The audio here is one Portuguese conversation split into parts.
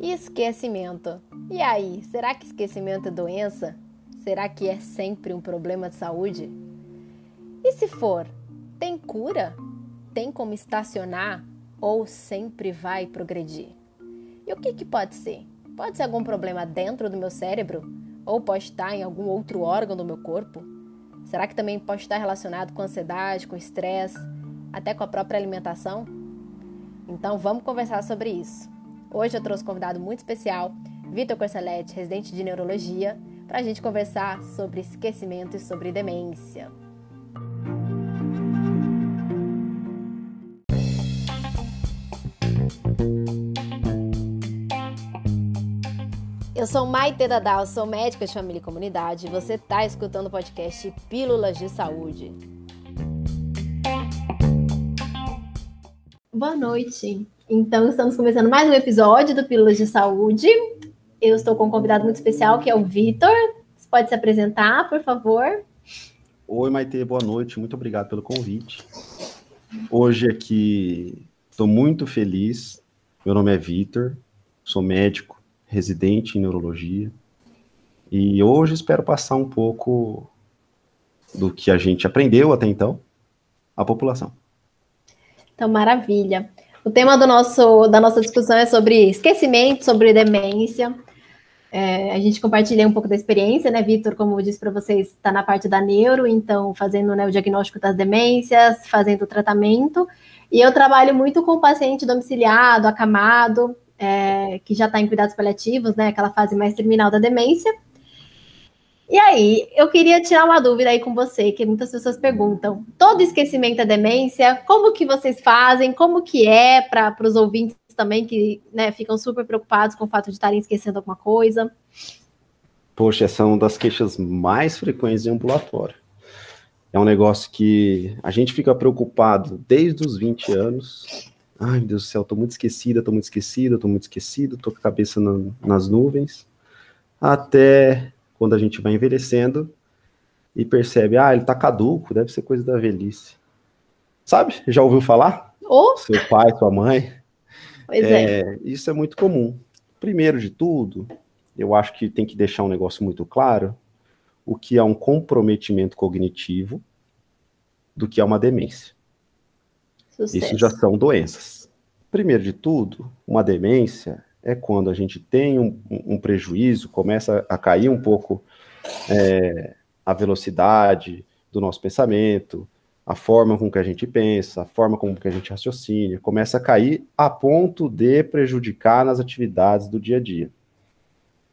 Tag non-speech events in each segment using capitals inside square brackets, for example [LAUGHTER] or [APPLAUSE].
Esquecimento. E aí, será que esquecimento é doença? Será que é sempre um problema de saúde? E se for, tem cura? Tem como estacionar ou sempre vai progredir? E o que, que pode ser? Pode ser algum problema dentro do meu cérebro? Ou pode estar em algum outro órgão do meu corpo? Será que também pode estar relacionado com ansiedade, com estresse, até com a própria alimentação? Então vamos conversar sobre isso. Hoje eu trouxe um convidado muito especial, Vitor Corsalete, residente de neurologia, para a gente conversar sobre esquecimento e sobre demência. Eu sou Maite Dadal, sou médica de família e comunidade e você está escutando o podcast Pílulas de Saúde. Boa noite. Então, estamos começando mais um episódio do Pílulas de Saúde. Eu estou com um convidado muito especial, que é o Vitor. Você pode se apresentar, por favor? Oi, Maite, boa noite. Muito obrigado pelo convite. Hoje aqui estou muito feliz. Meu nome é Vitor, sou médico residente em neurologia. E hoje espero passar um pouco do que a gente aprendeu até então à população. Então, maravilha. O tema do nosso, da nossa discussão é sobre esquecimento, sobre demência. É, a gente compartilha um pouco da experiência, né, Vitor? Como eu disse para vocês, está na parte da neuro, então fazendo né, o diagnóstico das demências, fazendo o tratamento. E eu trabalho muito com paciente domiciliado, acamado, é, que já está em cuidados paliativos, né? Aquela fase mais terminal da demência. E aí, eu queria tirar uma dúvida aí com você, que muitas pessoas perguntam: todo esquecimento é demência? Como que vocês fazem? Como que é para os ouvintes também que né, ficam super preocupados com o fato de estarem esquecendo alguma coisa? Poxa, essa é uma das queixas mais frequentes em ambulatório. É um negócio que a gente fica preocupado desde os 20 anos Ai, meu Deus do céu, tô muito esquecida, tô muito esquecida, tô muito esquecido, tô com a cabeça na, nas nuvens. Até quando a gente vai envelhecendo e percebe, ah, ele tá caduco, deve ser coisa da velhice. Sabe? Já ouviu falar? Oh. Seu pai, sua mãe. Pois é, é. Isso é muito comum. Primeiro de tudo, eu acho que tem que deixar um negócio muito claro, o que é um comprometimento cognitivo do que é uma demência. Sucesso. Isso já são doenças. Primeiro de tudo, uma demência é quando a gente tem um, um prejuízo, começa a cair um pouco é, a velocidade do nosso pensamento, a forma com que a gente pensa, a forma com que a gente raciocina, começa a cair a ponto de prejudicar nas atividades do dia a dia.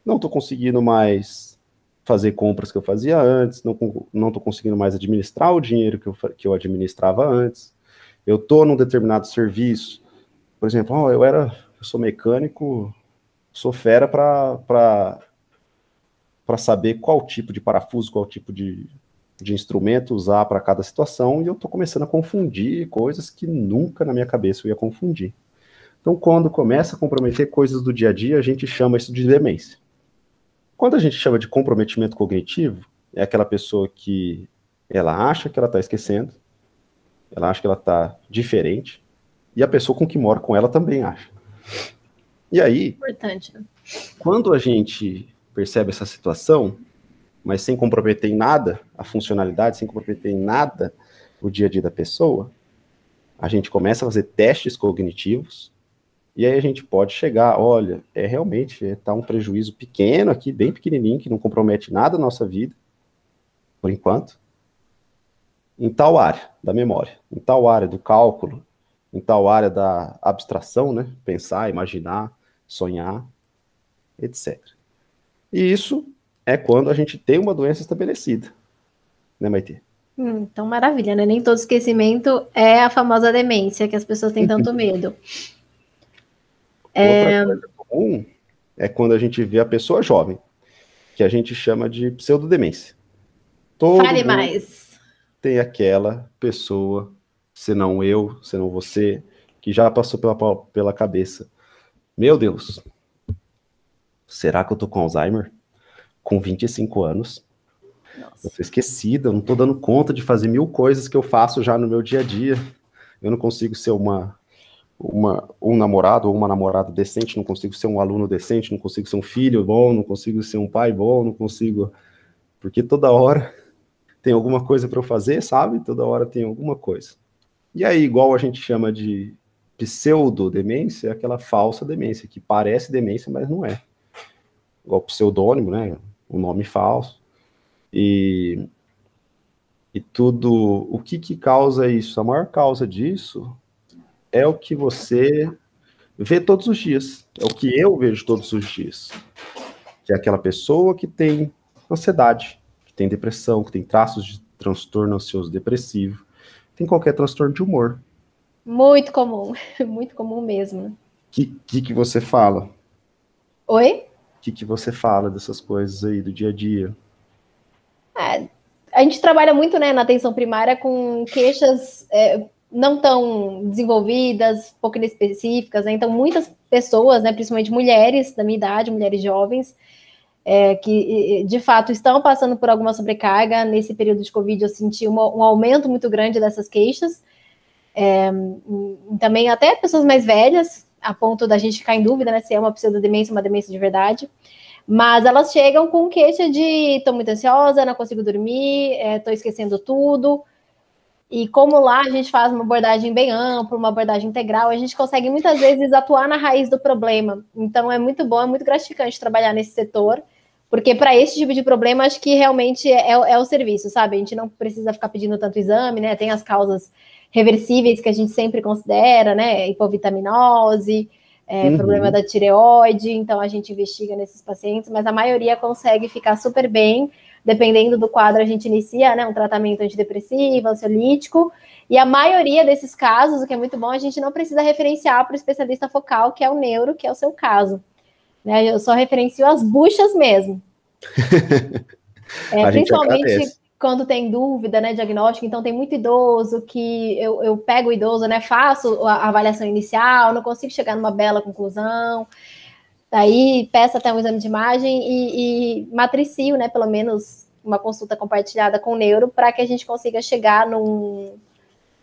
Não estou conseguindo mais fazer compras que eu fazia antes, não estou conseguindo mais administrar o dinheiro que eu, que eu administrava antes, eu tô num determinado serviço, por exemplo, oh, eu era, eu sou mecânico, sou fera para saber qual tipo de parafuso, qual tipo de, de instrumento usar para cada situação, e eu estou começando a confundir coisas que nunca na minha cabeça eu ia confundir. Então, quando começa a comprometer coisas do dia a dia, a gente chama isso de demência. Quando a gente chama de comprometimento cognitivo, é aquela pessoa que ela acha que ela está esquecendo, ela acha que ela está diferente, e a pessoa com que mora com ela também acha. E aí, Importante. Né? quando a gente percebe essa situação, mas sem comprometer em nada a funcionalidade, sem comprometer em nada o dia a dia da pessoa, a gente começa a fazer testes cognitivos, e aí a gente pode chegar, olha, é realmente está um prejuízo pequeno aqui, bem pequenininho, que não compromete nada a nossa vida, por enquanto, em tal área da memória, em tal área do cálculo, em tal área da abstração, né? Pensar, imaginar, sonhar, etc. E isso é quando a gente tem uma doença estabelecida, né, Maite? Hum, então, maravilha, né? Nem todo esquecimento é a famosa demência que as pessoas têm tanto [LAUGHS] medo. é... Outra coisa comum é quando a gente vê a pessoa jovem, que a gente chama de pseudodemência. Todo Fale mais tem aquela pessoa, se não eu, se não você, que já passou pela, pela cabeça. Meu Deus, será que eu tô com Alzheimer? Com 25 anos? Nossa. Eu tô esquecida, eu não tô dando conta de fazer mil coisas que eu faço já no meu dia a dia. Eu não consigo ser uma, uma, um namorado ou uma namorada decente, não consigo ser um aluno decente, não consigo ser um filho bom, não consigo ser um pai bom, não consigo. Porque toda hora tem alguma coisa para eu fazer, sabe? Toda hora tem alguma coisa. E aí, igual a gente chama de pseudo-demência, é aquela falsa demência, que parece demência, mas não é. Igual pseudônimo, né? Um nome falso. E, e tudo. O que, que causa isso? A maior causa disso é o que você vê todos os dias. É o que eu vejo todos os dias. Que é aquela pessoa que tem ansiedade, que tem depressão, que tem traços de transtorno ansioso depressivo, tem qualquer transtorno de humor. Muito comum, [LAUGHS] muito comum mesmo. O que, que, que você fala? Oi? O que, que você fala dessas coisas aí do dia a dia? É, a gente trabalha muito né, na atenção primária com queixas é, não tão desenvolvidas, pouco inespecíficas, né? Então, muitas pessoas, né, principalmente mulheres da minha idade, mulheres jovens, é, que de fato estão passando por alguma sobrecarga. Nesse período de Covid, eu senti uma, um aumento muito grande dessas queixas. É, também até pessoas mais velhas, a ponto da gente ficar em dúvida né, se é uma pseudodemência ou uma demência de verdade. Mas elas chegam com queixa de estou muito ansiosa, não consigo dormir, estou é, esquecendo tudo. E como lá a gente faz uma abordagem bem ampla, uma abordagem integral, a gente consegue muitas vezes atuar na raiz do problema. Então é muito bom, é muito gratificante trabalhar nesse setor, porque para esse tipo de problema acho que realmente é, é, o serviço, sabe? A gente não precisa ficar pedindo tanto exame, né? Tem as causas reversíveis que a gente sempre considera, né? Hipovitaminose, é, uhum. problema da tireoide, então a gente investiga nesses pacientes, mas a maioria consegue ficar super bem dependendo do quadro, a gente inicia né, um tratamento antidepressivo, ansiolítico, e a maioria desses casos, o que é muito bom, a gente não precisa referenciar para o especialista focal, que é o neuro, que é o seu caso. Né? Eu só referencio as buchas mesmo. [LAUGHS] é, principalmente quando tem dúvida, né, diagnóstico, então tem muito idoso que eu, eu pego o idoso, né, faço a avaliação inicial, não consigo chegar numa bela conclusão, Daí peço até um exame de imagem e, e matricio, né, pelo menos uma consulta compartilhada com o neuro para que a gente consiga chegar num,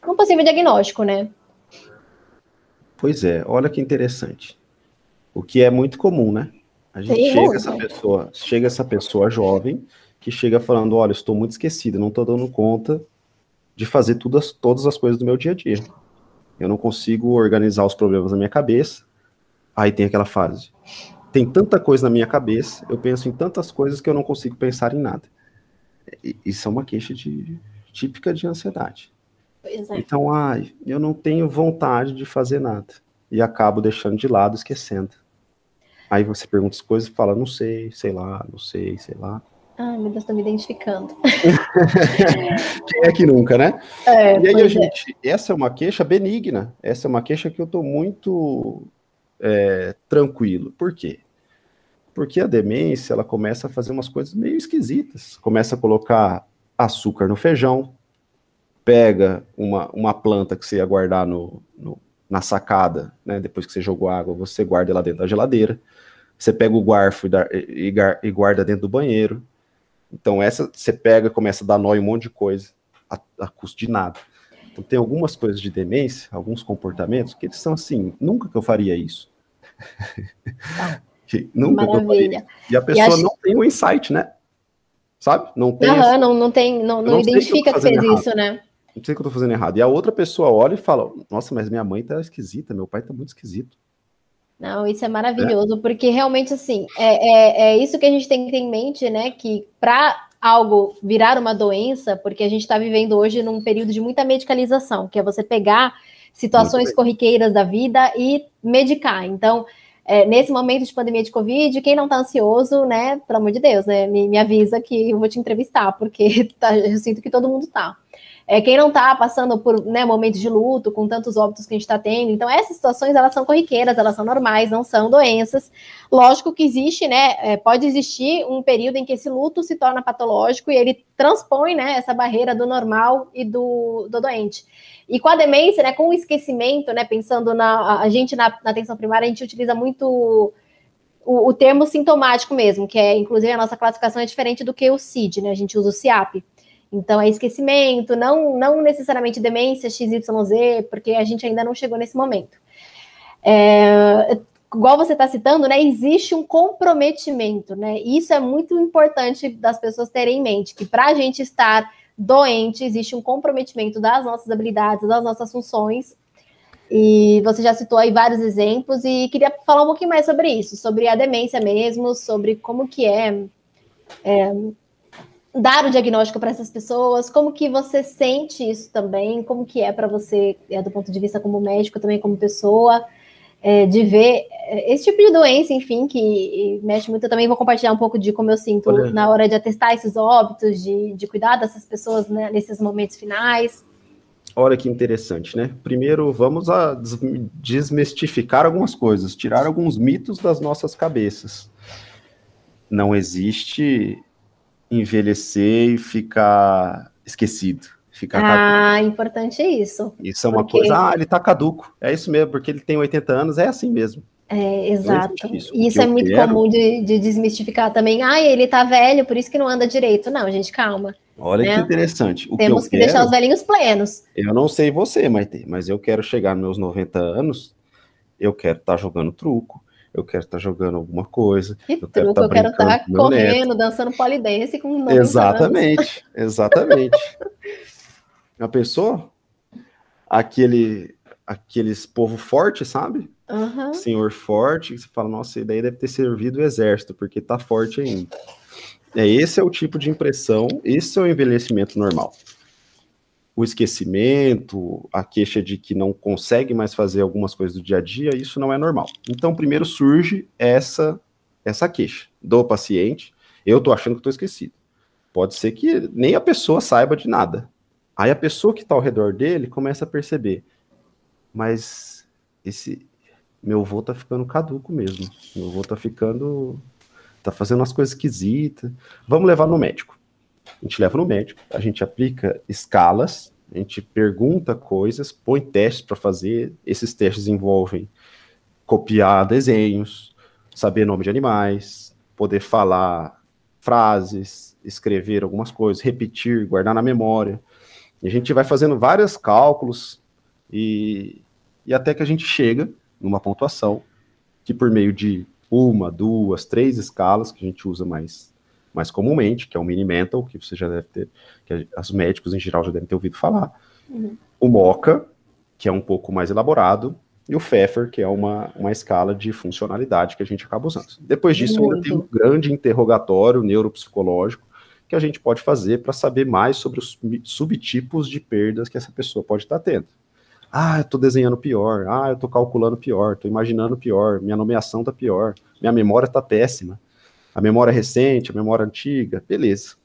num possível diagnóstico, né? Pois é, olha que interessante. O que é muito comum, né? A gente Sim, chega muito. essa pessoa, chega essa pessoa jovem que chega falando, olha, estou muito esquecida, não estou dando conta de fazer tudo, todas as coisas do meu dia a dia. Eu não consigo organizar os problemas na minha cabeça, Aí tem aquela fase. Tem tanta coisa na minha cabeça, eu penso em tantas coisas que eu não consigo pensar em nada. Isso é uma queixa de, típica de ansiedade. É. Então, ai, eu não tenho vontade de fazer nada. E acabo deixando de lado, esquecendo. Aí você pergunta as coisas e fala, não sei, sei lá, não sei, sei lá. Ai, meu Deus, tô me identificando. [LAUGHS] Quem é que nunca, né? É, e aí a é. gente, é. essa é uma queixa benigna. Essa é uma queixa que eu tô muito é, tranquilo. Por quê? Porque a demência ela começa a fazer umas coisas meio esquisitas. Começa a colocar açúcar no feijão, pega uma, uma planta que você ia guardar no, no, na sacada, né, depois que você jogou água, você guarda ela dentro da geladeira. Você pega o garfo e, e, e guarda dentro do banheiro. Então, essa você pega começa a dar nó em um monte de coisa, a, a custo de nada. Então, tem algumas coisas de demência, alguns comportamentos, que eles são assim, nunca que eu faria isso. Ah, [LAUGHS] nunca Maravilha. E a pessoa e não tem o um insight, né? Sabe? Não tem. Não, não tem, não, não, não identifica que, que fez errado. isso, né? Não sei o que eu tô fazendo errado. E a outra pessoa olha e fala: Nossa, mas minha mãe tá esquisita, meu pai tá muito esquisito. Não, isso é maravilhoso, é. porque realmente, assim, é, é, é, isso que a gente tem que ter em mente, né? Que para algo virar uma doença, porque a gente está vivendo hoje num período de muita medicalização, que é você pegar situações corriqueiras da vida e medicar. Então, é, nesse momento de pandemia de Covid, quem não está ansioso, né, pelo amor de Deus, né, me, me, avisa que eu vou te entrevistar, porque [LAUGHS] tá, eu sinto que todo mundo está. É, quem não está passando por né, momentos de luto, com tantos óbitos que a gente está tendo, então essas situações, elas são corriqueiras, elas são normais, não são doenças. Lógico que existe, né, é, pode existir um período em que esse luto se torna patológico e ele transpõe, né, essa barreira do normal e do, do doente. E com a demência, né, com o esquecimento, né, pensando na a gente na, na atenção primária, a gente utiliza muito o, o, termo sintomático mesmo, que é inclusive a nossa classificação é diferente do que o CID, né? A gente usa o CIAP. Então é esquecimento, não, não necessariamente demência XYZ, porque a gente ainda não chegou nesse momento. É, igual você está citando, né? Existe um comprometimento, né? Isso é muito importante das pessoas terem em mente, que para a gente estar doente, existe um comprometimento das nossas habilidades, das nossas funções. E você já citou aí vários exemplos e queria falar um pouquinho mais sobre isso, sobre a demência mesmo, sobre como que é, é dar o diagnóstico para essas pessoas, como que você sente isso também, como que é para você, é, do ponto de vista como médico, também como pessoa, é, de ver é, esse tipo de doença, enfim, que mexe muito. Eu também vou compartilhar um pouco de como eu sinto Olha. na hora de atestar esses óbitos, de, de cuidar dessas pessoas né, nesses momentos finais. Olha que interessante, né? Primeiro, vamos a desmistificar algumas coisas, tirar alguns mitos das nossas cabeças. Não existe envelhecer e ficar esquecido. Ficar ah, caduco. importante isso. Isso é uma porque... coisa. Ah, ele tá caduco. É isso mesmo, porque ele tem 80 anos, é assim mesmo. É, exato. Isso, isso é muito quero... comum de, de, desmistificar também. Ah, ele tá velho, por isso que não anda direito. Não, gente, calma. Olha né? que interessante. O Temos que, que quero, deixar os velhinhos plenos. Eu não sei você, Maite, mas eu quero chegar nos meus 90 anos, eu quero estar tá jogando truco, eu quero estar tá jogando alguma coisa. Que eu truco, quero tá eu quero estar tá correndo, neto. dançando polidense com Exatamente, exatamente. [LAUGHS] Já pensou? Aquele, aqueles povo forte, sabe? Uhum. Senhor forte, você fala, nossa, e daí deve ter servido o exército, porque tá forte ainda. É, esse é o tipo de impressão, esse é o envelhecimento normal. O esquecimento, a queixa de que não consegue mais fazer algumas coisas do dia a dia, isso não é normal. Então, primeiro surge essa essa queixa do paciente. Eu tô achando que estou esquecido. Pode ser que nem a pessoa saiba de nada. Aí a pessoa que está ao redor dele começa a perceber, mas esse meu avô tá ficando caduco mesmo. Meu avô tá ficando tá fazendo umas coisas esquisitas. Vamos levar no médico. A gente leva no médico, a gente aplica escalas, a gente pergunta coisas, põe testes para fazer. Esses testes envolvem copiar desenhos, saber nome de animais, poder falar frases, escrever algumas coisas, repetir, guardar na memória. E a gente vai fazendo vários cálculos e, e até que a gente chega numa pontuação que por meio de uma, duas, três escalas que a gente usa mais, mais comumente, que é o mini mental, que você já deve ter, que os médicos em geral já devem ter ouvido falar. Uhum. O MOCA, que é um pouco mais elaborado, e o Pfeffer, que é uma, uma escala de funcionalidade que a gente acaba usando. Depois disso, Muito. ainda tem um grande interrogatório neuropsicológico, que a gente pode fazer para saber mais sobre os subtipos de perdas que essa pessoa pode estar tendo. Ah, eu estou desenhando pior. Ah, eu estou calculando pior. Estou imaginando pior. Minha nomeação está pior. Minha memória está péssima. A memória recente, a memória antiga. Beleza.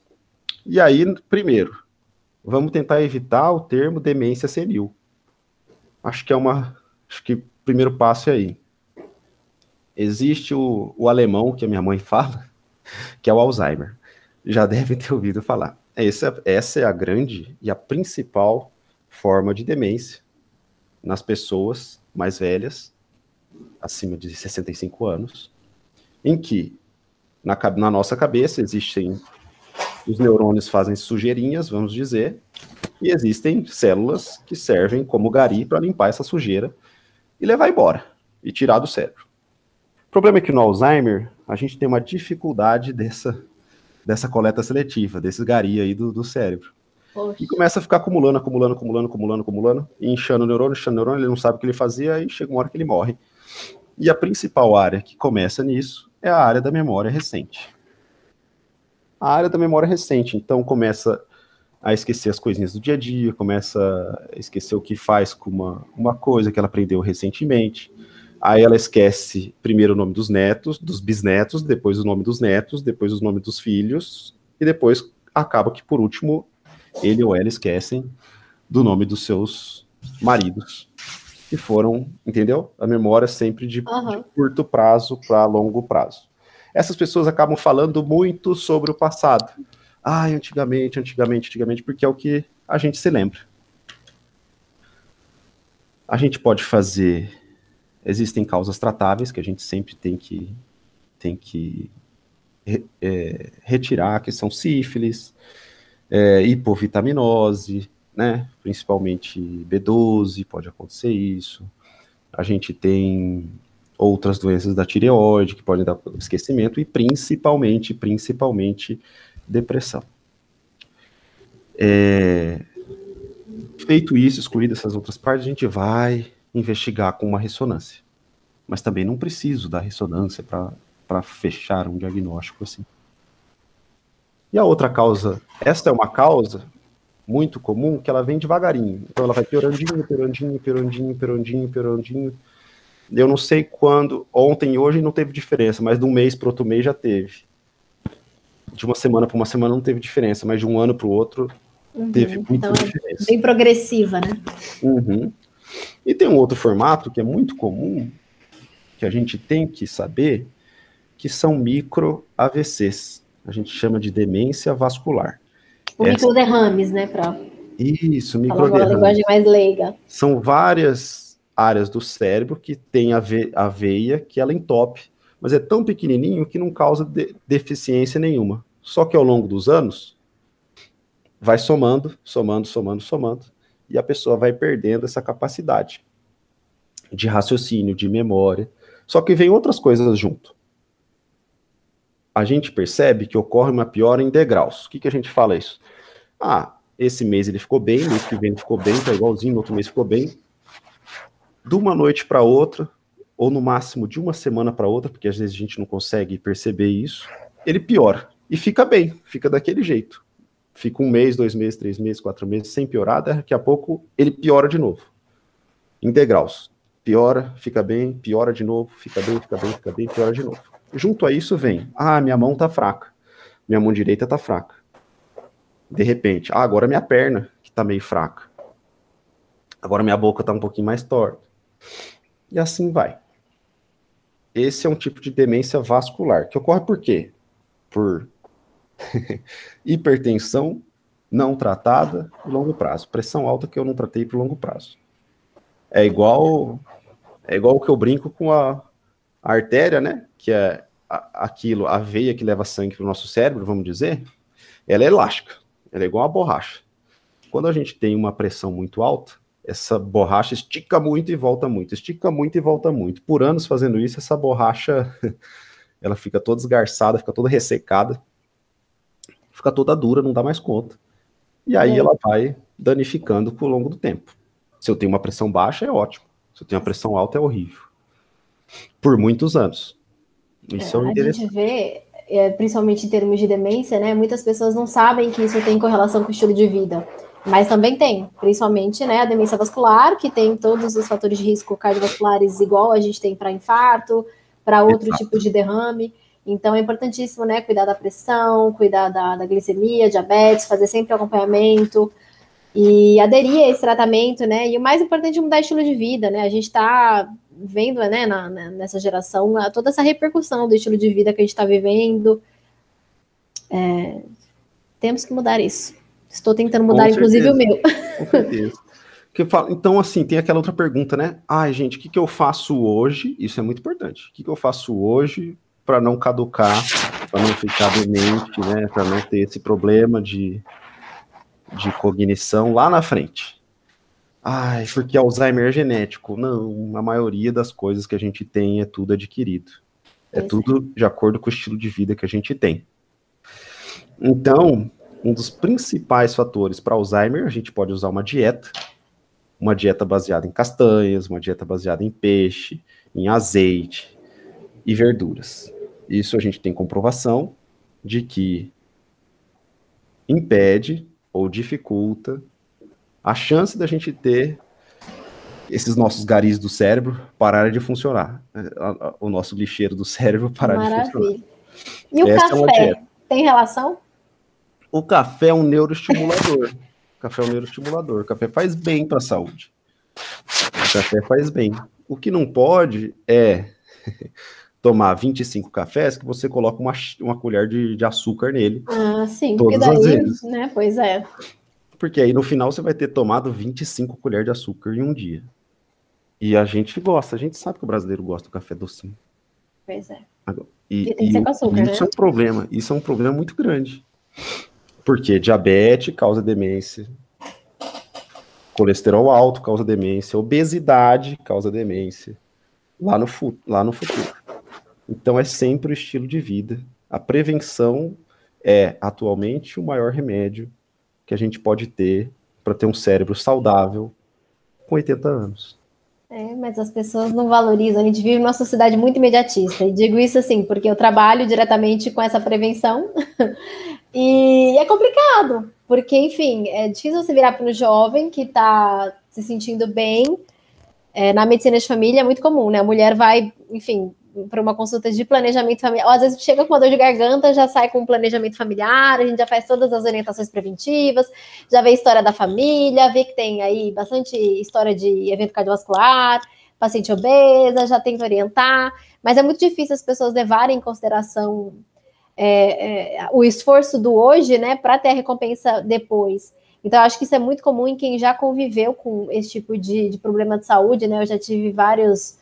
E aí, primeiro, vamos tentar evitar o termo demência senil. Acho que é uma. Acho que o primeiro passo é aí. Existe o, o alemão que a minha mãe [LAUGHS] fala, que é o Alzheimer já devem ter ouvido falar. Essa, essa é a grande e a principal forma de demência nas pessoas mais velhas, acima de 65 anos, em que na, na nossa cabeça existem os neurônios fazem sujeirinhas, vamos dizer, e existem células que servem como gari para limpar essa sujeira e levar embora e tirar do cérebro. O problema é que no Alzheimer a gente tem uma dificuldade dessa dessa coleta seletiva, desse gari aí do, do cérebro. Poxa. E começa a ficar acumulando, acumulando, acumulando, acumulando, acumulando, e inchando o neurônio, inchando o neurônio, ele não sabe o que ele fazia, e chega uma hora que ele morre. E a principal área que começa nisso é a área da memória recente. A área da memória recente, então começa a esquecer as coisinhas do dia a dia, começa a esquecer o que faz com uma, uma coisa que ela aprendeu recentemente, Aí ela esquece primeiro o nome dos netos, dos bisnetos, depois o nome dos netos, depois o nome dos filhos, e depois acaba que, por último, ele ou ela esquecem do nome dos seus maridos, que foram, entendeu? A memória sempre de, uhum. de curto prazo para longo prazo. Essas pessoas acabam falando muito sobre o passado. Ah, antigamente, antigamente, antigamente, porque é o que a gente se lembra. A gente pode fazer Existem causas tratáveis que a gente sempre tem que, tem que é, retirar, que são sífilis, é, hipovitaminose, né? Principalmente B12, pode acontecer isso. A gente tem outras doenças da tireoide que podem dar esquecimento e principalmente, principalmente depressão. É, feito isso, excluídas essas outras partes, a gente vai investigar com uma ressonância. Mas também não preciso da ressonância para fechar um diagnóstico assim. E a outra causa, esta é uma causa muito comum que ela vem devagarinho. Então ela vai piorandinho, piorandinho, piorandinho, piorandinho, piorandinho. Eu não sei quando, ontem e hoje não teve diferença, mas de um mês para outro mês já teve. De uma semana para uma semana não teve diferença, mas de um ano para o outro uhum. teve muita então, diferença. Bem progressiva, né? Uhum. E tem um outro formato que é muito comum, que a gente tem que saber, que são micro AVCs. A gente chama de demência vascular. O Essa... microderrames, né, Pro? Isso, microderrames. Uma linguagem mais leiga. São várias áreas do cérebro que tem a, ve a veia que ela entope, mas é tão pequenininho que não causa de deficiência nenhuma. Só que ao longo dos anos, vai somando, somando, somando, somando, e a pessoa vai perdendo essa capacidade de raciocínio, de memória. Só que vem outras coisas junto. A gente percebe que ocorre uma piora em degraus. O que, que a gente fala isso? Ah, esse mês ele ficou bem, mês que vem ele ficou bem, tá igualzinho, no outro mês ficou bem. De uma noite para outra, ou no máximo de uma semana para outra, porque às vezes a gente não consegue perceber isso, ele piora. E fica bem, fica daquele jeito fica um mês, dois meses, três meses, quatro meses sem piorar, daqui a pouco ele piora de novo. Em degraus. Piora, fica bem, piora de novo, fica bem, fica bem, fica bem, piora de novo. Junto a isso vem, ah, minha mão tá fraca. Minha mão direita tá fraca. De repente, ah, agora minha perna que tá meio fraca. Agora minha boca tá um pouquinho mais torta. E assim vai. Esse é um tipo de demência vascular, que ocorre por quê? Por [LAUGHS] Hipertensão não tratada no longo prazo. Pressão alta que eu não tratei para longo prazo. É igual é igual o que eu brinco com a, a artéria, né? Que é a, aquilo, a veia que leva sangue para o nosso cérebro, vamos dizer. Ela é elástica. Ela é igual a borracha. Quando a gente tem uma pressão muito alta, essa borracha estica muito e volta muito, estica muito e volta muito. Por anos fazendo isso, essa borracha [LAUGHS] ela fica toda esgarçada, fica toda ressecada fica toda dura, não dá mais conta. E aí é. ela vai danificando ao longo do tempo. Se eu tenho uma pressão baixa, é ótimo. Se eu tenho uma pressão alta, é horrível. Por muitos anos. Isso é, é A gente vê, é, principalmente em termos de demência, né? Muitas pessoas não sabem que isso tem correlação com o estilo de vida. Mas também tem, principalmente né, a demência vascular, que tem todos os fatores de risco cardiovasculares igual a gente tem para infarto, para outro Exato. tipo de derrame. Então é importantíssimo, né, cuidar da pressão, cuidar da, da glicemia, diabetes, fazer sempre acompanhamento e aderir a esse tratamento, né? E o mais importante é mudar estilo de vida, né? A gente está vendo, né, na, nessa geração, toda essa repercussão do estilo de vida que a gente está vivendo. É, temos que mudar isso. Estou tentando mudar, inclusive, o meu. Com certeza. Então, assim, tem aquela outra pergunta, né? Ai, gente, o que, que eu faço hoje? Isso é muito importante. O que, que eu faço hoje para não caducar, para não ficar demente, né, para não ter esse problema de, de cognição lá na frente. Ai, porque Alzheimer é genético. Não, a maioria das coisas que a gente tem é tudo adquirido. É pois tudo é. de acordo com o estilo de vida que a gente tem. Então, um dos principais fatores para Alzheimer, a gente pode usar uma dieta, uma dieta baseada em castanhas, uma dieta baseada em peixe, em azeite e verduras. Isso a gente tem comprovação de que impede ou dificulta a chance da gente ter esses nossos garis do cérebro pararem de funcionar. O nosso lixeiro do cérebro parar Maravilha. de funcionar. E o Essa é café é tem relação? O café é um neuroestimulador. o café é um neuroestimulador. O café faz bem para a saúde. O café faz bem. O que não pode é [LAUGHS] tomar 25 cafés que você coloca uma, uma colher de, de açúcar nele. Ah, sim, todas daí, as vezes. né? Pois é. Porque aí no final você vai ter tomado 25 colheres de açúcar em um dia. E a gente gosta, a gente sabe que o brasileiro gosta do café docinho. Pois é. E, e, e açúcar, isso né? é um problema, isso é um problema muito grande. Porque diabetes causa demência, colesterol alto causa demência, obesidade causa demência, lá no, lá no futuro. Então é sempre o estilo de vida. A prevenção é atualmente o maior remédio que a gente pode ter para ter um cérebro saudável com 80 anos. É, mas as pessoas não valorizam. A gente vive numa sociedade muito imediatista. E digo isso assim, porque eu trabalho diretamente com essa prevenção. [LAUGHS] e é complicado, porque, enfim, é difícil você virar para um jovem que está se sentindo bem. É, na medicina de família é muito comum, né? A mulher vai, enfim, para uma consulta de planejamento familiar. Ou às vezes chega com uma dor de garganta, já sai com um planejamento familiar, a gente já faz todas as orientações preventivas, já vê a história da família, vê que tem aí bastante história de evento cardiovascular, paciente obesa, já tenta orientar, mas é muito difícil as pessoas levarem em consideração é, é, o esforço do hoje, né, para ter a recompensa depois. Então, acho que isso é muito comum em quem já conviveu com esse tipo de, de problema de saúde, né? Eu já tive vários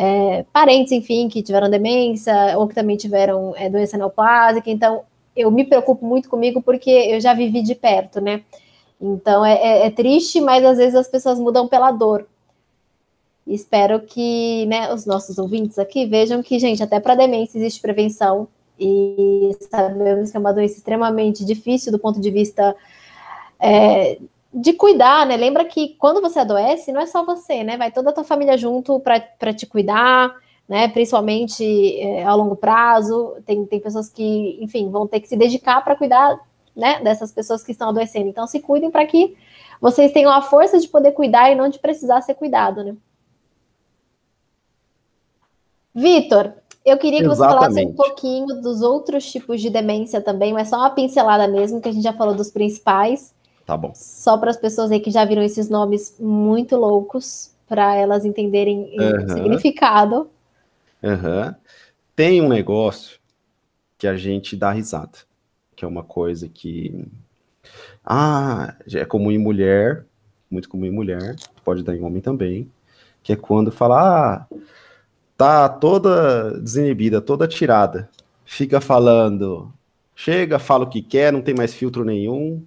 é, parentes, enfim, que tiveram demência ou que também tiveram é, doença neoplásica. Então, eu me preocupo muito comigo porque eu já vivi de perto, né? Então, é, é, é triste, mas às vezes as pessoas mudam pela dor. Espero que né, os nossos ouvintes aqui vejam que, gente, até para demência existe prevenção e sabemos que é uma doença extremamente difícil do ponto de vista é, de cuidar, né? Lembra que quando você adoece, não é só você, né? Vai toda a tua família junto para te cuidar, né? Principalmente é, ao longo prazo. Tem, tem pessoas que, enfim, vão ter que se dedicar para cuidar né, dessas pessoas que estão adoecendo. Então, se cuidem para que vocês tenham a força de poder cuidar e não de precisar ser cuidado, né? Vitor, eu queria que Exatamente. você falasse um pouquinho dos outros tipos de demência também, mas só uma pincelada mesmo, que a gente já falou dos principais. Tá bom. Só para as pessoas aí que já viram esses nomes muito loucos, para elas entenderem uhum. o significado. Uhum. Tem um negócio que a gente dá risada, que é uma coisa que. Ah, é comum em mulher, muito comum em mulher, pode dar em homem também, que é quando fala, ah, tá toda desinibida, toda tirada, fica falando, chega, fala o que quer, não tem mais filtro nenhum,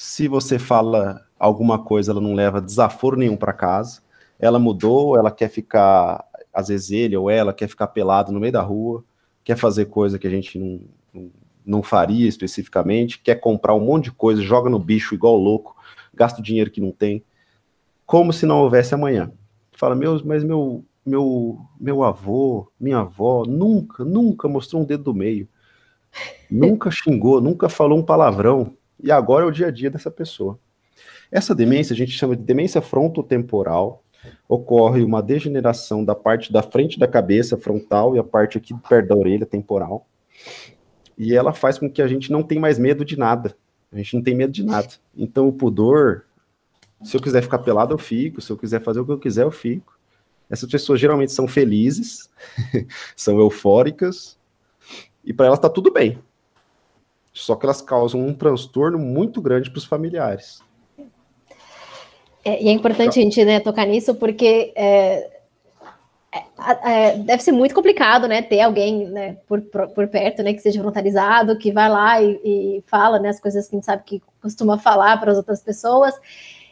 se você fala alguma coisa, ela não leva desaforo nenhum para casa. Ela mudou, ela quer ficar, às vezes ele ou ela quer ficar pelado no meio da rua, quer fazer coisa que a gente não, não, faria especificamente, quer comprar um monte de coisa, joga no bicho igual louco, gasta o dinheiro que não tem, como se não houvesse amanhã. Fala, meu, mas meu, meu, meu avô, minha avó, nunca, nunca mostrou um dedo do meio. Nunca xingou, nunca falou um palavrão e agora é o dia a dia dessa pessoa. Essa demência a gente chama de demência frontotemporal. Ocorre uma degeneração da parte da frente da cabeça frontal e a parte aqui perto da orelha temporal. E ela faz com que a gente não tenha mais medo de nada. A gente não tem medo de nada. Então o pudor, se eu quiser ficar pelado, eu fico. Se eu quiser fazer o que eu quiser, eu fico. Essas pessoas geralmente são felizes, [LAUGHS] são eufóricas, e para elas está tudo bem. Só que elas causam um transtorno muito grande para os familiares. É, e é importante a gente né, tocar nisso, porque é, é, é, deve ser muito complicado, né, ter alguém né, por, por perto, né, que seja voluntarizado, que vai lá e, e fala, né, as coisas que a gente sabe que costuma falar para as outras pessoas,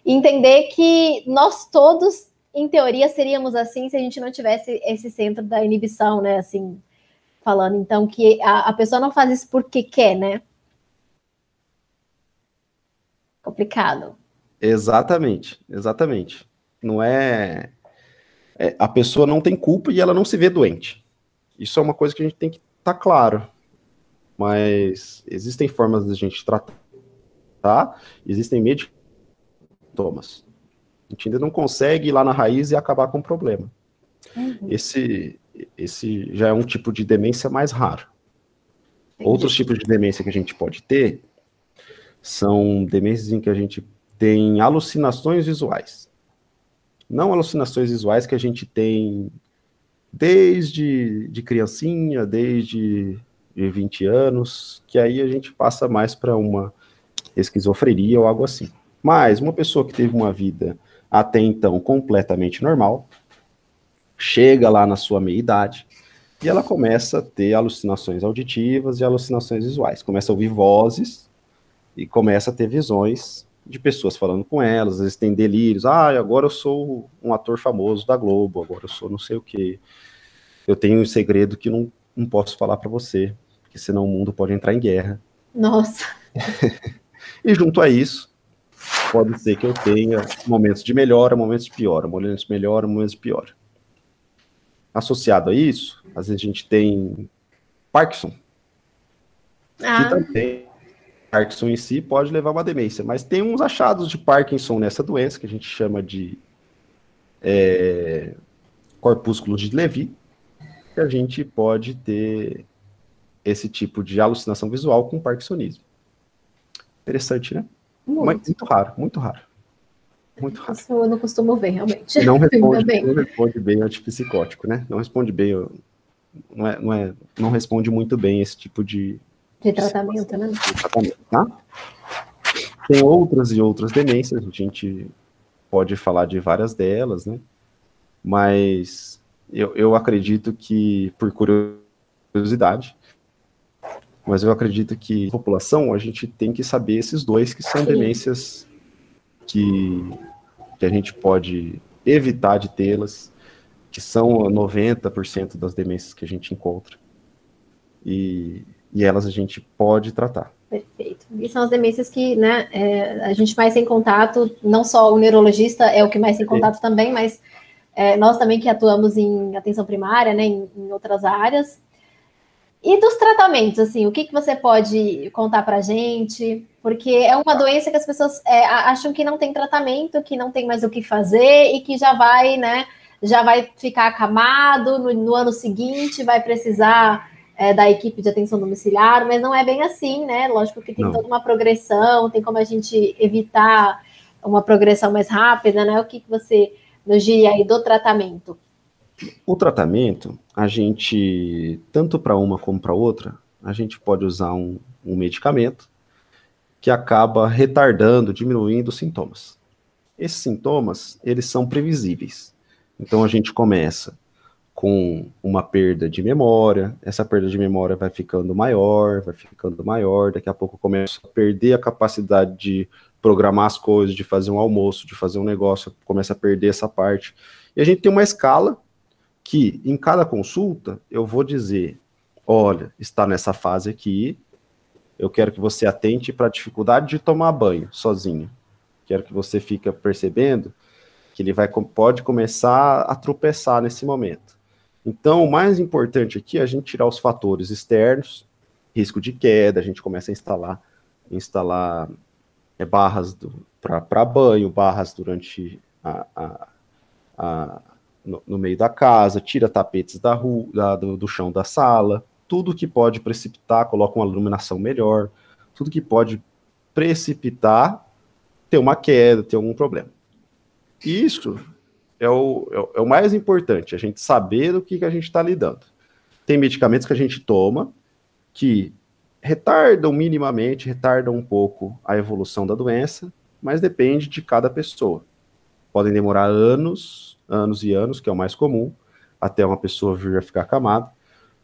e entender que nós todos, em teoria, seríamos assim se a gente não tivesse esse centro da inibição, né, assim, falando, então, que a, a pessoa não faz isso porque quer, né, complicado. Exatamente, exatamente. Não é, é, a pessoa não tem culpa e ela não se vê doente. Isso é uma coisa que a gente tem que estar tá claro. Mas existem formas de a gente tratar, tá? Existem medicamentos. A gente ainda não consegue ir lá na raiz e acabar com o problema. Uhum. Esse, esse já é um tipo de demência mais raro. Entendi. Outros tipos de demência que a gente pode ter são demências em que a gente tem alucinações visuais. Não alucinações visuais que a gente tem desde de criancinha, desde de 20 anos, que aí a gente passa mais para uma esquizofrenia ou algo assim. Mas uma pessoa que teve uma vida até então completamente normal, chega lá na sua meia-idade e ela começa a ter alucinações auditivas e alucinações visuais. Começa a ouvir vozes e começa a ter visões de pessoas falando com elas, às vezes tem delírios, ah, agora eu sou um ator famoso da Globo, agora eu sou não sei o que. Eu tenho um segredo que não, não posso falar para você, porque senão o mundo pode entrar em guerra. Nossa. [LAUGHS] e junto a isso, pode ser que eu tenha momentos de melhora, momentos de piora, momentos de melhora, momentos de piora. Associado a isso, às vezes a gente tem Parkinson, ah. que também Parkinson em si pode levar a uma demência, mas tem uns achados de Parkinson nessa doença que a gente chama de é, corpúsculo de Levy, que a gente pode ter esse tipo de alucinação visual com parkinsonismo. Interessante, né? Muito. Mas muito raro, muito raro. Muito raro. Isso eu não costumo ver, realmente. Não [LAUGHS] responde, bem. não responde bem antipsicótico, né? Não responde bem, não, é, não, é, não responde muito bem esse tipo de, de tratamento, né? De tratamento, tá? Tem outras e outras demências, a gente pode falar de várias delas, né? Mas eu, eu acredito que, por curiosidade, mas eu acredito que população a gente tem que saber esses dois que são Sim. demências que, que a gente pode evitar de tê-las, que são 90% das demências que a gente encontra. E, e elas a gente pode tratar. Perfeito. E são as demências que né, é, a gente mais tem contato, não só o neurologista é o que mais tem contato também, mas é, nós também que atuamos em atenção primária, né, em, em outras áreas. E dos tratamentos, assim, o que, que você pode contar para a gente? Porque é uma doença que as pessoas é, acham que não tem tratamento, que não tem mais o que fazer e que já vai, né, já vai ficar acamado no, no ano seguinte, vai precisar é, da equipe de atenção domiciliar, mas não é bem assim, né? Lógico que tem não. toda uma progressão, tem como a gente evitar uma progressão mais rápida, né? O que, que você nos diria aí do tratamento? O tratamento, a gente, tanto para uma como para outra, a gente pode usar um, um medicamento que acaba retardando, diminuindo os sintomas. Esses sintomas, eles são previsíveis. Então a gente começa com uma perda de memória, essa perda de memória vai ficando maior, vai ficando maior, daqui a pouco começa a perder a capacidade de programar as coisas, de fazer um almoço, de fazer um negócio, começa a perder essa parte. E a gente tem uma escala que em cada consulta eu vou dizer, olha, está nessa fase aqui, eu quero que você atente para a dificuldade de tomar banho sozinho. Quero que você fique percebendo que ele vai pode começar a tropeçar nesse momento então, o mais importante aqui é a gente tirar os fatores externos, risco de queda, a gente começa a instalar, instalar é, barras para banho, barras durante a, a, a no, no, meio da casa, tira tapetes da rua, da, do, do chão da sala, tudo que pode precipitar, coloca uma iluminação melhor, tudo que pode precipitar ter uma queda, ter algum problema. Isso é o, é, é o mais importante, a gente saber do que, que a gente está lidando. Tem medicamentos que a gente toma que retardam minimamente, retardam um pouco a evolução da doença, mas depende de cada pessoa. Podem demorar anos, anos e anos, que é o mais comum, até uma pessoa vir a ficar acamada,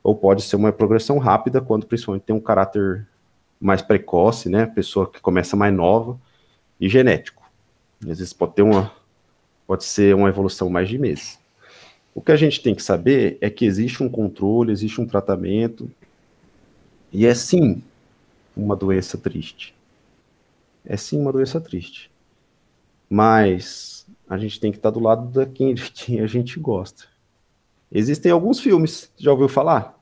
ou pode ser uma progressão rápida, quando principalmente tem um caráter mais precoce, né? Pessoa que começa mais nova e genético. Às vezes pode ter uma, pode ser uma evolução mais de meses. O que a gente tem que saber é que existe um controle, existe um tratamento, e é sim uma doença triste. É sim uma doença triste. Mas a gente tem que estar do lado de quem, de quem a gente gosta. Existem alguns filmes, já ouviu falar?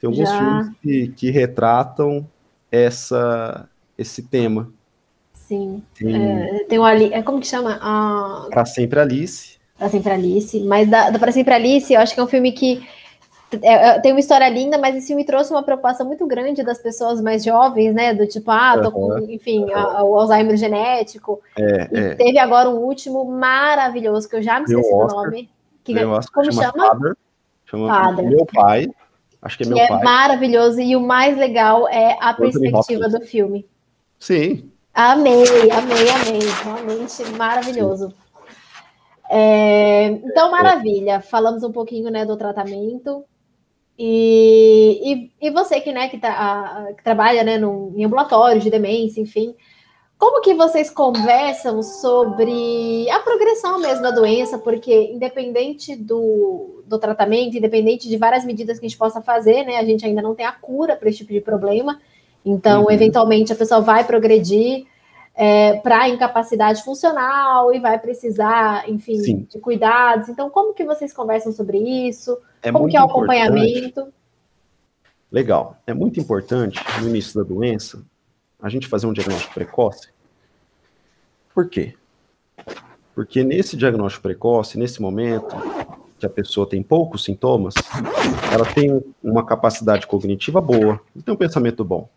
Tem alguns já. filmes que, que retratam essa, esse tema. Sim. Tem, é, tem o Ali. É, como que chama? Ah, Para Sempre Alice. Para Sempre Alice. Mas da, da Para Sempre Alice, eu acho que é um filme que é, é, tem uma história linda, mas esse filme trouxe uma preocupação muito grande das pessoas mais jovens, né? Do tipo, ah, tô com, enfim, uhum. a, o Alzheimer genético. É, e é. teve agora um último maravilhoso, que eu já me esqueci do nome. Que, como chama? Father, chama Father. Meu pai. Acho que é que meu é pai. É maravilhoso, e o mais legal é a perspectiva do filme. Sim, Amei, amei, amei. Realmente maravilhoso. É, então, maravilha. Falamos um pouquinho né, do tratamento. E, e, e você que, né, que, tá, que trabalha né, no, em ambulatório de demência, enfim, como que vocês conversam sobre a progressão mesmo da doença? Porque independente do, do tratamento, independente de várias medidas que a gente possa fazer, né? A gente ainda não tem a cura para esse tipo de problema. Então, uhum. eventualmente, a pessoa vai progredir é, para incapacidade funcional e vai precisar, enfim, Sim. de cuidados. Então, como que vocês conversam sobre isso? É como que é o acompanhamento? Legal. É muito importante, no início da doença, a gente fazer um diagnóstico precoce. Por quê? Porque nesse diagnóstico precoce, nesse momento que a pessoa tem poucos sintomas, ela tem uma capacidade cognitiva boa, tem um pensamento bom.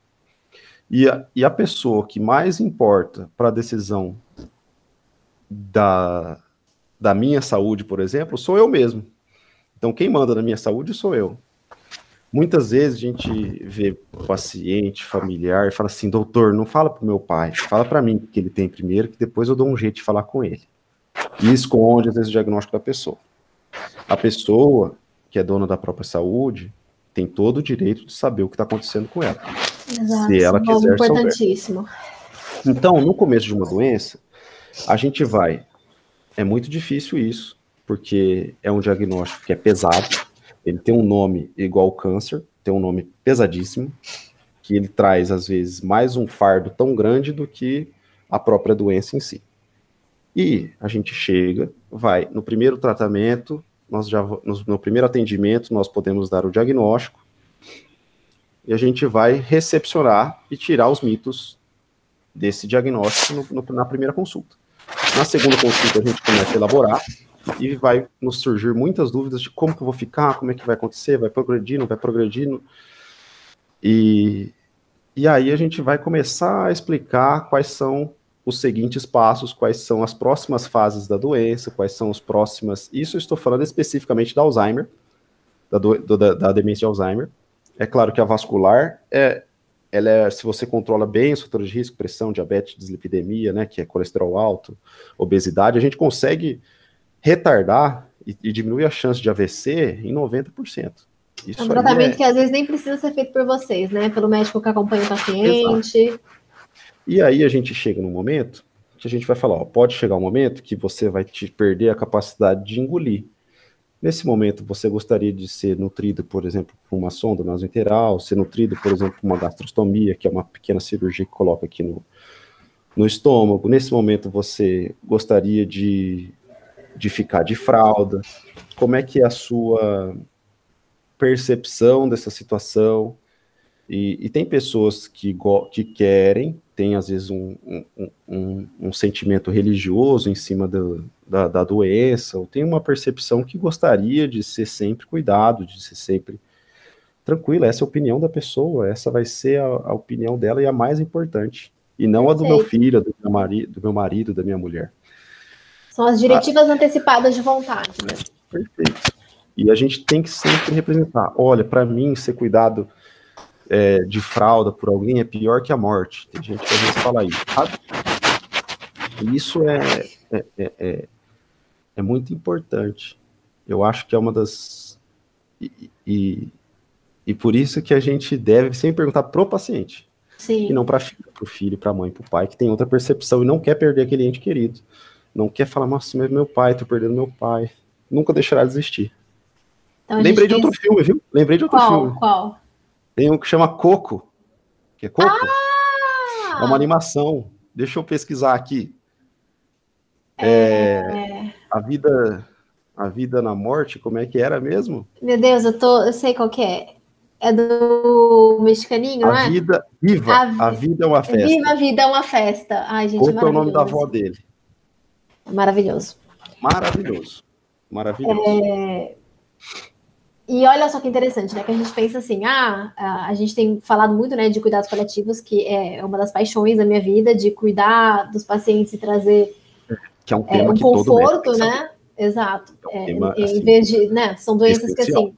E a, e a pessoa que mais importa para a decisão da, da minha saúde, por exemplo, sou eu mesmo. Então, quem manda na minha saúde sou eu. Muitas vezes a gente vê paciente, familiar, e fala assim, doutor, não fala para meu pai, fala para mim que ele tem primeiro, que depois eu dou um jeito de falar com ele. E esconde, às vezes, o diagnóstico da pessoa. A pessoa que é dona da própria saúde tem todo o direito de saber o que está acontecendo com ela. Exato, se ela quiser importantíssimo. Souber. Então, no começo de uma doença, a gente vai. É muito difícil isso, porque é um diagnóstico que é pesado, ele tem um nome igual ao câncer, tem um nome pesadíssimo, que ele traz, às vezes, mais um fardo tão grande do que a própria doença em si. E a gente chega, vai, no primeiro tratamento, nós já, no, no primeiro atendimento, nós podemos dar o diagnóstico, e a gente vai recepcionar e tirar os mitos desse diagnóstico no, no, na primeira consulta. Na segunda consulta, a gente começa a elaborar e vai nos surgir muitas dúvidas de como que eu vou ficar, como é que vai acontecer, vai progredir, não vai progredir. E, e aí a gente vai começar a explicar quais são os seguintes passos, quais são as próximas fases da doença, quais são as próximas. Isso eu estou falando especificamente da Alzheimer, da, do, da, da demência de Alzheimer. É claro que a vascular é, ela é, se você controla bem os fatores de risco, pressão, diabetes, dislipidemia, né, que é colesterol alto, obesidade, a gente consegue retardar e, e diminuir a chance de AVC em 90%. Isso é um tratamento é... que às vezes nem precisa ser feito por vocês, né? Pelo médico que acompanha o paciente. Exato. E aí a gente chega num momento que a gente vai falar, ó, pode chegar um momento que você vai te perder a capacidade de engolir. Nesse momento, você gostaria de ser nutrido, por exemplo, por uma sonda nasointeral, ser nutrido, por exemplo, por uma gastrostomia, que é uma pequena cirurgia que coloca aqui no, no estômago. Nesse momento, você gostaria de de ficar de fralda? Como é que é a sua percepção dessa situação? E, e tem pessoas que, que querem, tem às vezes um, um, um, um sentimento religioso em cima do, da, da doença, ou tem uma percepção que gostaria de ser sempre cuidado, de ser sempre tranquila, essa é a opinião da pessoa, essa vai ser a, a opinião dela e a mais importante, e não a do meu filho, do meu marido, do meu marido, da minha mulher. São as diretivas ah, antecipadas de vontade. Né? Perfeito. E a gente tem que sempre representar. Olha, para mim, ser cuidado é, de fralda por alguém é pior que a morte. Tem gente que às vezes fala isso. Sabe? Isso é, é, é, é, é muito importante. Eu acho que é uma das. E, e, e por isso que a gente deve sempre perguntar pro paciente. Sim. E não para o filho, para a mãe, para o pai, que tem outra percepção e não quer perder aquele ente querido não quer falar, nossa, mas meu pai, tô perdendo meu pai. Nunca deixará de existir. Então, Lembrei de outro filme, viu? Lembrei de outro qual, filme. Qual? Tem um que chama Coco. Que é Coco? Ah! É uma animação. Deixa eu pesquisar aqui. É... é... A vida a vida na morte, como é que era mesmo? Meu Deus, eu tô, eu sei qual que é. É do mexicaninho, a é? Vida, viva, a, a vida é uma festa. Viva a vida é uma festa. Ai, gente, Coco é o nome da avó dele. Maravilhoso. Maravilhoso. Maravilhoso. É... E olha só que interessante, né? Que a gente pensa assim, ah, a gente tem falado muito, né, de cuidados coletivos, que é uma das paixões da minha vida, de cuidar dos pacientes e trazer que é um, tema é, um conforto, né? Exato. É um é, tema, em assim, vez de, né? São doenças especial. que assim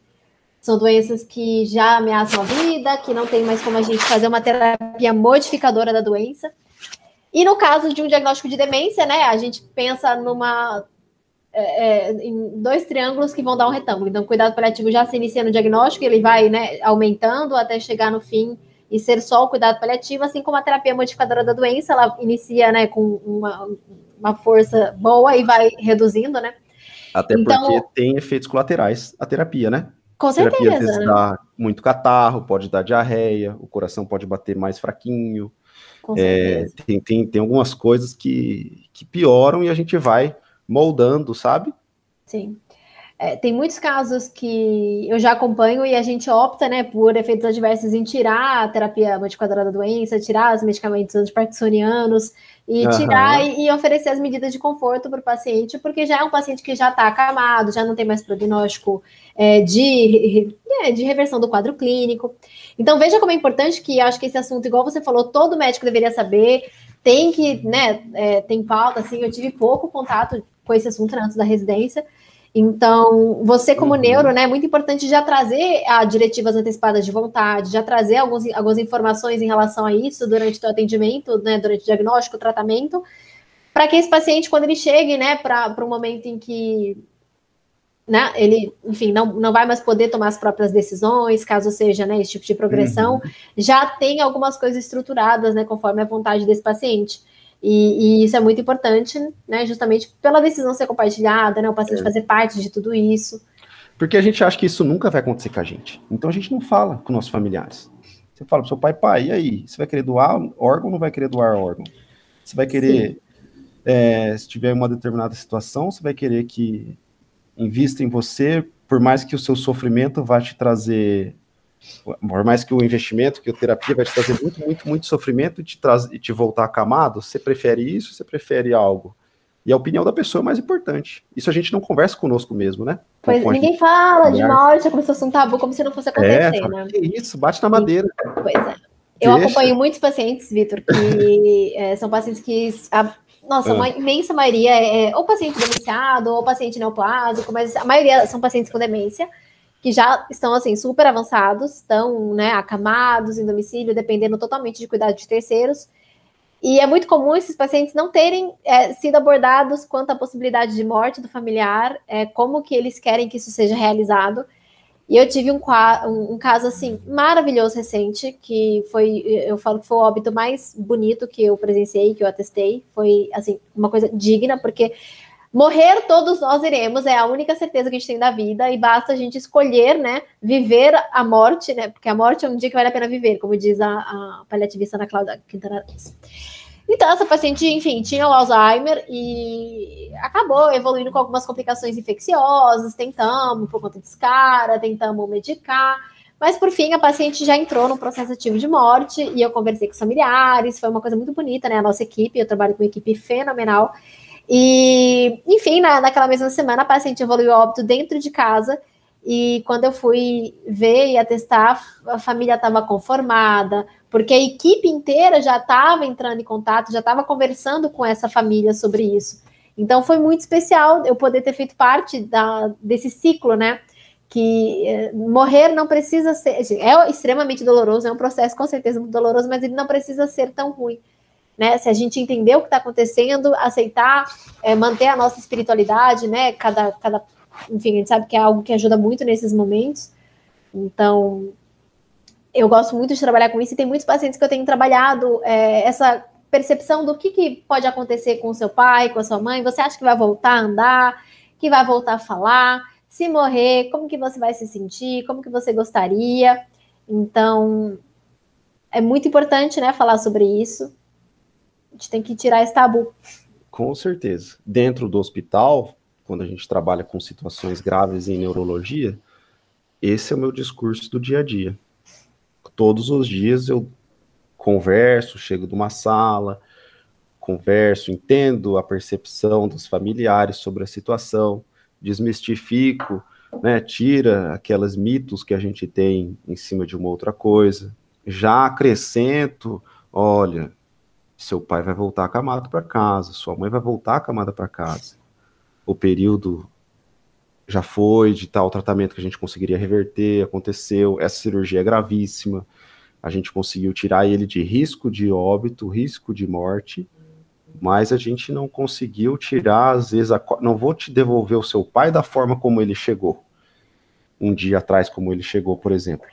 são doenças que já ameaçam a vida, que não tem mais como a gente fazer uma terapia modificadora da doença. E no caso de um diagnóstico de demência, né, a gente pensa numa é, é, em dois triângulos que vão dar um retângulo. Então, cuidado paliativo já se inicia no diagnóstico, ele vai né, aumentando até chegar no fim e ser só o cuidado paliativo, assim como a terapia modificadora da doença, ela inicia né, com uma, uma força boa e vai reduzindo, né? Até então, porque tem efeitos colaterais a terapia, né? Com certeza. Terapia às vezes né? dá muito catarro, pode dar diarreia, o coração pode bater mais fraquinho. É, tem, tem, tem algumas coisas que, que pioram e a gente vai moldando, sabe? Sim. É, tem muitos casos que eu já acompanho e a gente opta, né, por efeitos adversos em tirar a terapia modificadora da doença, tirar os medicamentos antiparkinsonianos e uhum. tirar e, e, oferecer as medidas de conforto para o paciente, porque já é um paciente que já está acamado, já não tem mais prognóstico é, de, é, de reversão do quadro clínico. Então veja como é importante que acho que esse assunto, igual você falou, todo médico deveria saber, tem que, né, é, tem pauta, assim, eu tive pouco contato com esse assunto antes da residência, então, você como uhum. neuro, né, é muito importante já trazer a diretivas antecipadas de vontade, já trazer alguns, algumas informações em relação a isso durante o atendimento, né, durante o diagnóstico, o tratamento, para que esse paciente, quando ele chegue, né, para um momento em que, né, ele, enfim, não, não vai mais poder tomar as próprias decisões, caso seja, né, esse tipo de progressão, uhum. já tem algumas coisas estruturadas, né, conforme a vontade desse paciente. E, e, isso é muito importante, né? Justamente pela decisão ser compartilhada, né? O paciente é. fazer parte de tudo isso. Porque a gente acha que isso nunca vai acontecer com a gente. Então a gente não fala com nossos familiares. Você fala pro seu pai, pai, e aí? Você vai querer doar órgão ou não vai querer doar órgão? Você vai querer, é, se tiver uma determinada situação, você vai querer que invista em você, por mais que o seu sofrimento vá te trazer por mais que o investimento, que a terapia vai te trazer muito, muito, muito sofrimento e te, traz, e te voltar acamado, você prefere isso, você prefere algo? E a opinião da pessoa é mais importante. Isso a gente não conversa conosco mesmo, né? Pois com ninguém fala de morte como se fosse um tabu, como se não fosse acontecer, é, né? Que isso, bate na madeira. Pois é. Eu Deixa. acompanho muitos pacientes, Vitor, que é, [LAUGHS] são pacientes que. A, nossa, ah. a imensa maioria é, é ou paciente demenciado, ou paciente neoplásico, mas a maioria são pacientes com demência que já estão assim super avançados, estão né, acamados em domicílio, dependendo totalmente de cuidado de terceiros. E é muito comum esses pacientes não terem é, sido abordados quanto à possibilidade de morte do familiar, é, como que eles querem que isso seja realizado. E eu tive um, um, um, caso assim maravilhoso recente, que foi, eu falo que foi o óbito mais bonito que eu presenciei, que eu atestei. Foi assim uma coisa digna, porque Morrer todos nós iremos, é a única certeza que a gente tem da vida, e basta a gente escolher, né, viver a morte, né, porque a morte é um dia que vale a pena viver, como diz a, a paliativista Ana Cláudia Quintana. Então, essa paciente, enfim, tinha o Alzheimer e acabou evoluindo com algumas complicações infecciosas, tentamos por conta de escara, tentamos medicar, mas por fim a paciente já entrou no processo ativo de morte e eu conversei com os familiares, foi uma coisa muito bonita, né, a nossa equipe, eu trabalho com uma equipe fenomenal, e, enfim, na, naquela mesma semana, a paciente evoluiu óbito dentro de casa. E quando eu fui ver e atestar, a família estava conformada, porque a equipe inteira já estava entrando em contato, já estava conversando com essa família sobre isso. Então foi muito especial eu poder ter feito parte da, desse ciclo, né? Que eh, morrer não precisa ser. É extremamente doloroso, é um processo com certeza muito doloroso, mas ele não precisa ser tão ruim né? Se a gente entender o que está acontecendo, aceitar, é, manter a nossa espiritualidade, né? Cada, cada, enfim, a gente sabe que é algo que ajuda muito nesses momentos. Então, eu gosto muito de trabalhar com isso e tem muitos pacientes que eu tenho trabalhado é, essa percepção do que, que pode acontecer com o seu pai, com a sua mãe. Você acha que vai voltar a andar, que vai voltar a falar? Se morrer, como que você vai se sentir? Como que você gostaria? Então, é muito importante, né, falar sobre isso gente tem que tirar esse tabu. Com certeza. Dentro do hospital, quando a gente trabalha com situações graves em neurologia, esse é o meu discurso do dia a dia. Todos os dias eu converso, chego de uma sala, converso, entendo a percepção dos familiares sobre a situação, desmistifico, né, tira aquelas mitos que a gente tem em cima de uma outra coisa, já acrescento, olha, seu pai vai voltar acamado para casa, sua mãe vai voltar acamada para casa. O período já foi de tal tratamento que a gente conseguiria reverter, aconteceu, essa cirurgia é gravíssima, a gente conseguiu tirar ele de risco de óbito, risco de morte, mas a gente não conseguiu tirar, às vezes, a, não vou te devolver o seu pai da forma como ele chegou. Um dia atrás, como ele chegou, por exemplo.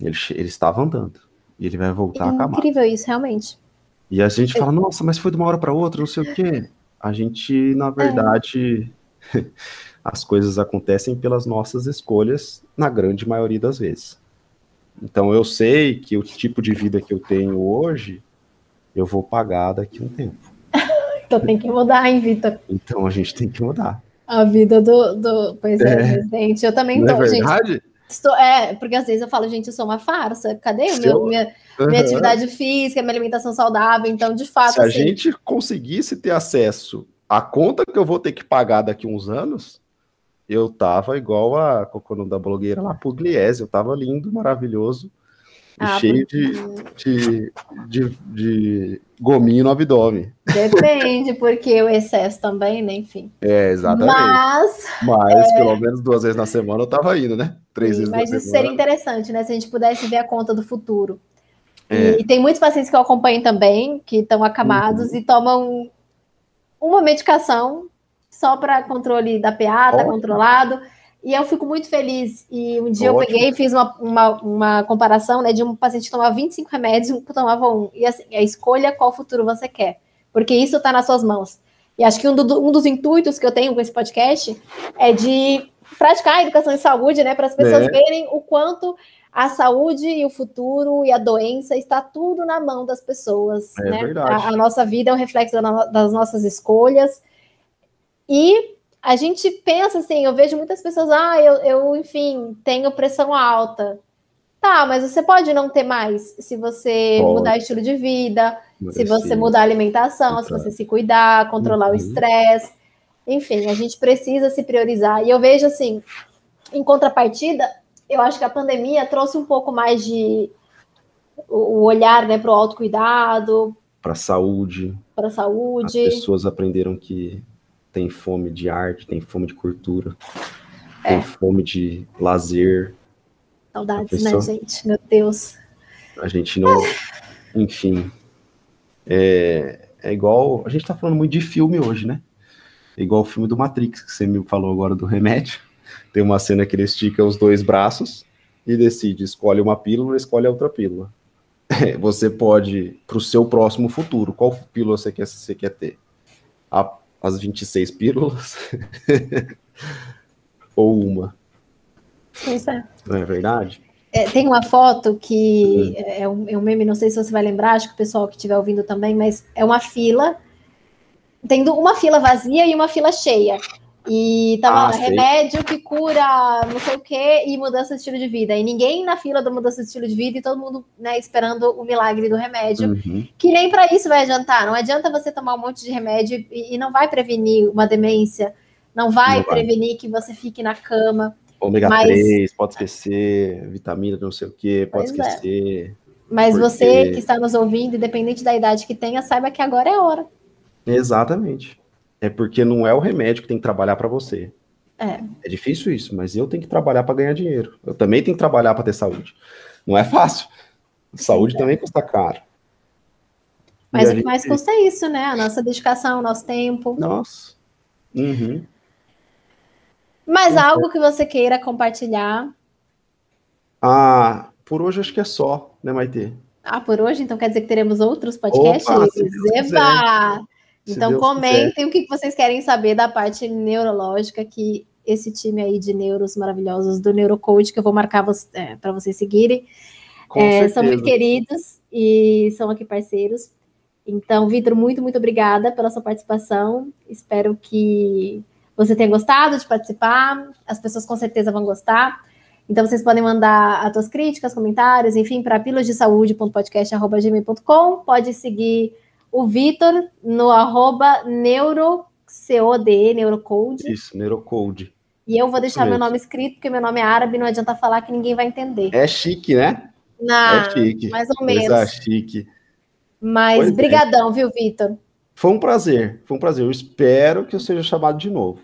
Ele, ele estava andando. E ele vai voltar é a acabar. Incrível isso, realmente. E a gente fala, nossa, mas foi de uma hora para outra, não sei o quê. A gente, na verdade, é. [LAUGHS] as coisas acontecem pelas nossas escolhas, na grande maioria das vezes. Então eu sei que o tipo de vida que eu tenho hoje, eu vou pagar daqui a um tempo. [LAUGHS] então tem que mudar, hein, Vitor? Então a gente tem que mudar. A vida do. do pois é, é. presidente. Eu também Não tô, é verdade? gente. Estou, é, porque às vezes eu falo, gente, eu sou uma farsa. Cadê o meu, minha, uhum. minha atividade física, minha alimentação saudável? Então, de fato. Se assim, a gente conseguisse ter acesso à conta que eu vou ter que pagar daqui a uns anos, eu tava igual a qual é da blogueira lá, Pugliese, eu tava lindo, maravilhoso, ah, cheio de, de, de, de, gominho no abdômen. Depende, porque o excesso também, né? Enfim. É, exatamente. Mas, mas é... pelo menos duas vezes na semana eu tava indo, né? Três Sim, vezes mas na isso seria interessante, né? Se a gente pudesse ver a conta do futuro. É. E tem muitos pacientes que eu acompanho também, que estão acamados uhum. e tomam uma medicação só para controle da PA, tá controlado. E eu fico muito feliz. E um dia Ótimo. eu peguei e fiz uma, uma, uma, comparação né, de um paciente que tomava 25 remédios e um que tomava um. E assim, a escolha qual futuro você quer. Porque isso está nas suas mãos. E acho que um, do, um, dos intuitos que eu tenho com esse podcast é de praticar a educação em saúde, né? Para as pessoas é. verem o quanto a saúde e o futuro e a doença está tudo na mão das pessoas. É né? A, a, nossa vida é um reflexo das nossas escolhas. E a gente pensa assim, eu vejo muitas pessoas, ah, eu, eu enfim, tenho pressão alta. Tá, mas você pode não ter mais se você pode. mudar o estilo de vida, se você mudar a alimentação, se você se cuidar, controlar uhum. o estresse. Enfim, a gente precisa se priorizar. E eu vejo assim, em contrapartida, eu acho que a pandemia trouxe um pouco mais de o olhar né, para o autocuidado. Para a saúde. Para a saúde. As pessoas aprenderam que tem fome de arte, tem fome de cultura, é. tem fome de lazer. Saudades, né, gente? Meu Deus. A gente não. Enfim. É, é igual. A gente tá falando muito de filme hoje, né? É igual o filme do Matrix, que você me falou agora do remédio. Tem uma cena que ele estica os dois braços e decide: escolhe uma pílula, escolhe a outra pílula. [LAUGHS] Você pode, para o seu próximo futuro, qual pílula você quer, você quer ter? A as 26 pílulas [LAUGHS] ou uma. Pois é. Não é verdade? É, tem uma foto que hum. é, um, é um meme, não sei se você vai lembrar, acho que o pessoal que estiver ouvindo também, mas é uma fila, tendo uma fila vazia e uma fila cheia. E tava ah, remédio que cura não sei o que e mudança de estilo de vida. E ninguém na fila da mudança de estilo de vida e todo mundo né, esperando o milagre do remédio. Uhum. Que nem para isso vai adiantar. Não adianta você tomar um monte de remédio e, e não vai prevenir uma demência, não vai não prevenir vai. que você fique na cama. Ômega mas... 3, pode esquecer, vitamina não sei o que, pode pois é. esquecer. É. Mas porque... você que está nos ouvindo, independente da idade que tenha, saiba que agora é hora. Exatamente. É porque não é o remédio que tem que trabalhar para você. É. é difícil isso, mas eu tenho que trabalhar para ganhar dinheiro. Eu também tenho que trabalhar para ter saúde. Não é fácil. Saúde é. também custa caro. Mas o que mais custa é isso, né? A nossa dedicação, o nosso tempo. Nossa. Uhum. Mais algo que você queira compartilhar? Ah, por hoje acho que é só, né, Maite? Ah, por hoje? Então quer dizer que teremos outros podcasts? Opa, Eba! Então comentem quiser. o que vocês querem saber da parte neurológica que esse time aí de neuros maravilhosos do Neurocode que eu vou marcar é, para vocês seguirem. É, são muito queridos e são aqui parceiros. Então, Vitor, muito, muito obrigada pela sua participação. Espero que você tenha gostado de participar. As pessoas com certeza vão gostar. Então, vocês podem mandar as suas críticas, comentários, enfim, para pilasdesaude.podcast.gmail.com. Pode seguir o Vitor no arroba neurocode, neurocode. Isso, neurocode. E eu vou deixar meu nome escrito, porque meu nome é árabe, não adianta falar que ninguém vai entender. É chique, né? Não, é chique. Mais ou menos. Coisa chique. Mas pois é. brigadão, é. viu, Vitor? Foi um prazer, foi um prazer. Eu espero que eu seja chamado de novo.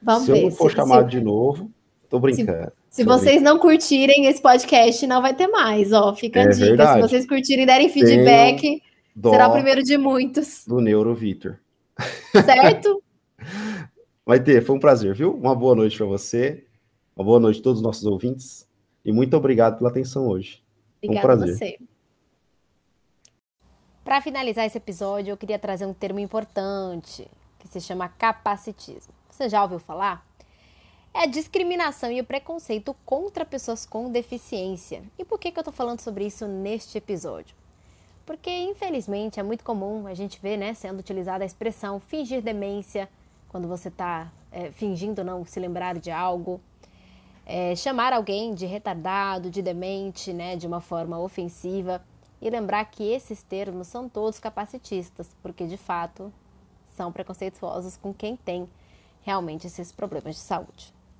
Vamos se ver. Se eu não for se, chamado se... de novo, tô brincando. Se, se vocês brincando. não curtirem esse podcast, não vai ter mais, ó. Fica a é dica. Verdade. Se vocês curtirem e derem feedback, Tenho Dó Será o primeiro de muitos. Do Neuro Vitor. Certo? [LAUGHS] Vai ter, foi um prazer, viu? Uma boa noite para você, uma boa noite a todos os nossos ouvintes e muito obrigado pela atenção hoje. Obrigada um prazer. a você. Para finalizar esse episódio, eu queria trazer um termo importante que se chama capacitismo. Você já ouviu falar? É a discriminação e o preconceito contra pessoas com deficiência. E por que, que eu estou falando sobre isso neste episódio? Porque, infelizmente, é muito comum a gente ver né, sendo utilizada a expressão fingir demência quando você está é, fingindo não se lembrar de algo. É, chamar alguém de retardado, de demente, né, de uma forma ofensiva. E lembrar que esses termos são todos capacitistas, porque de fato são preconceituosos com quem tem realmente esses problemas de saúde.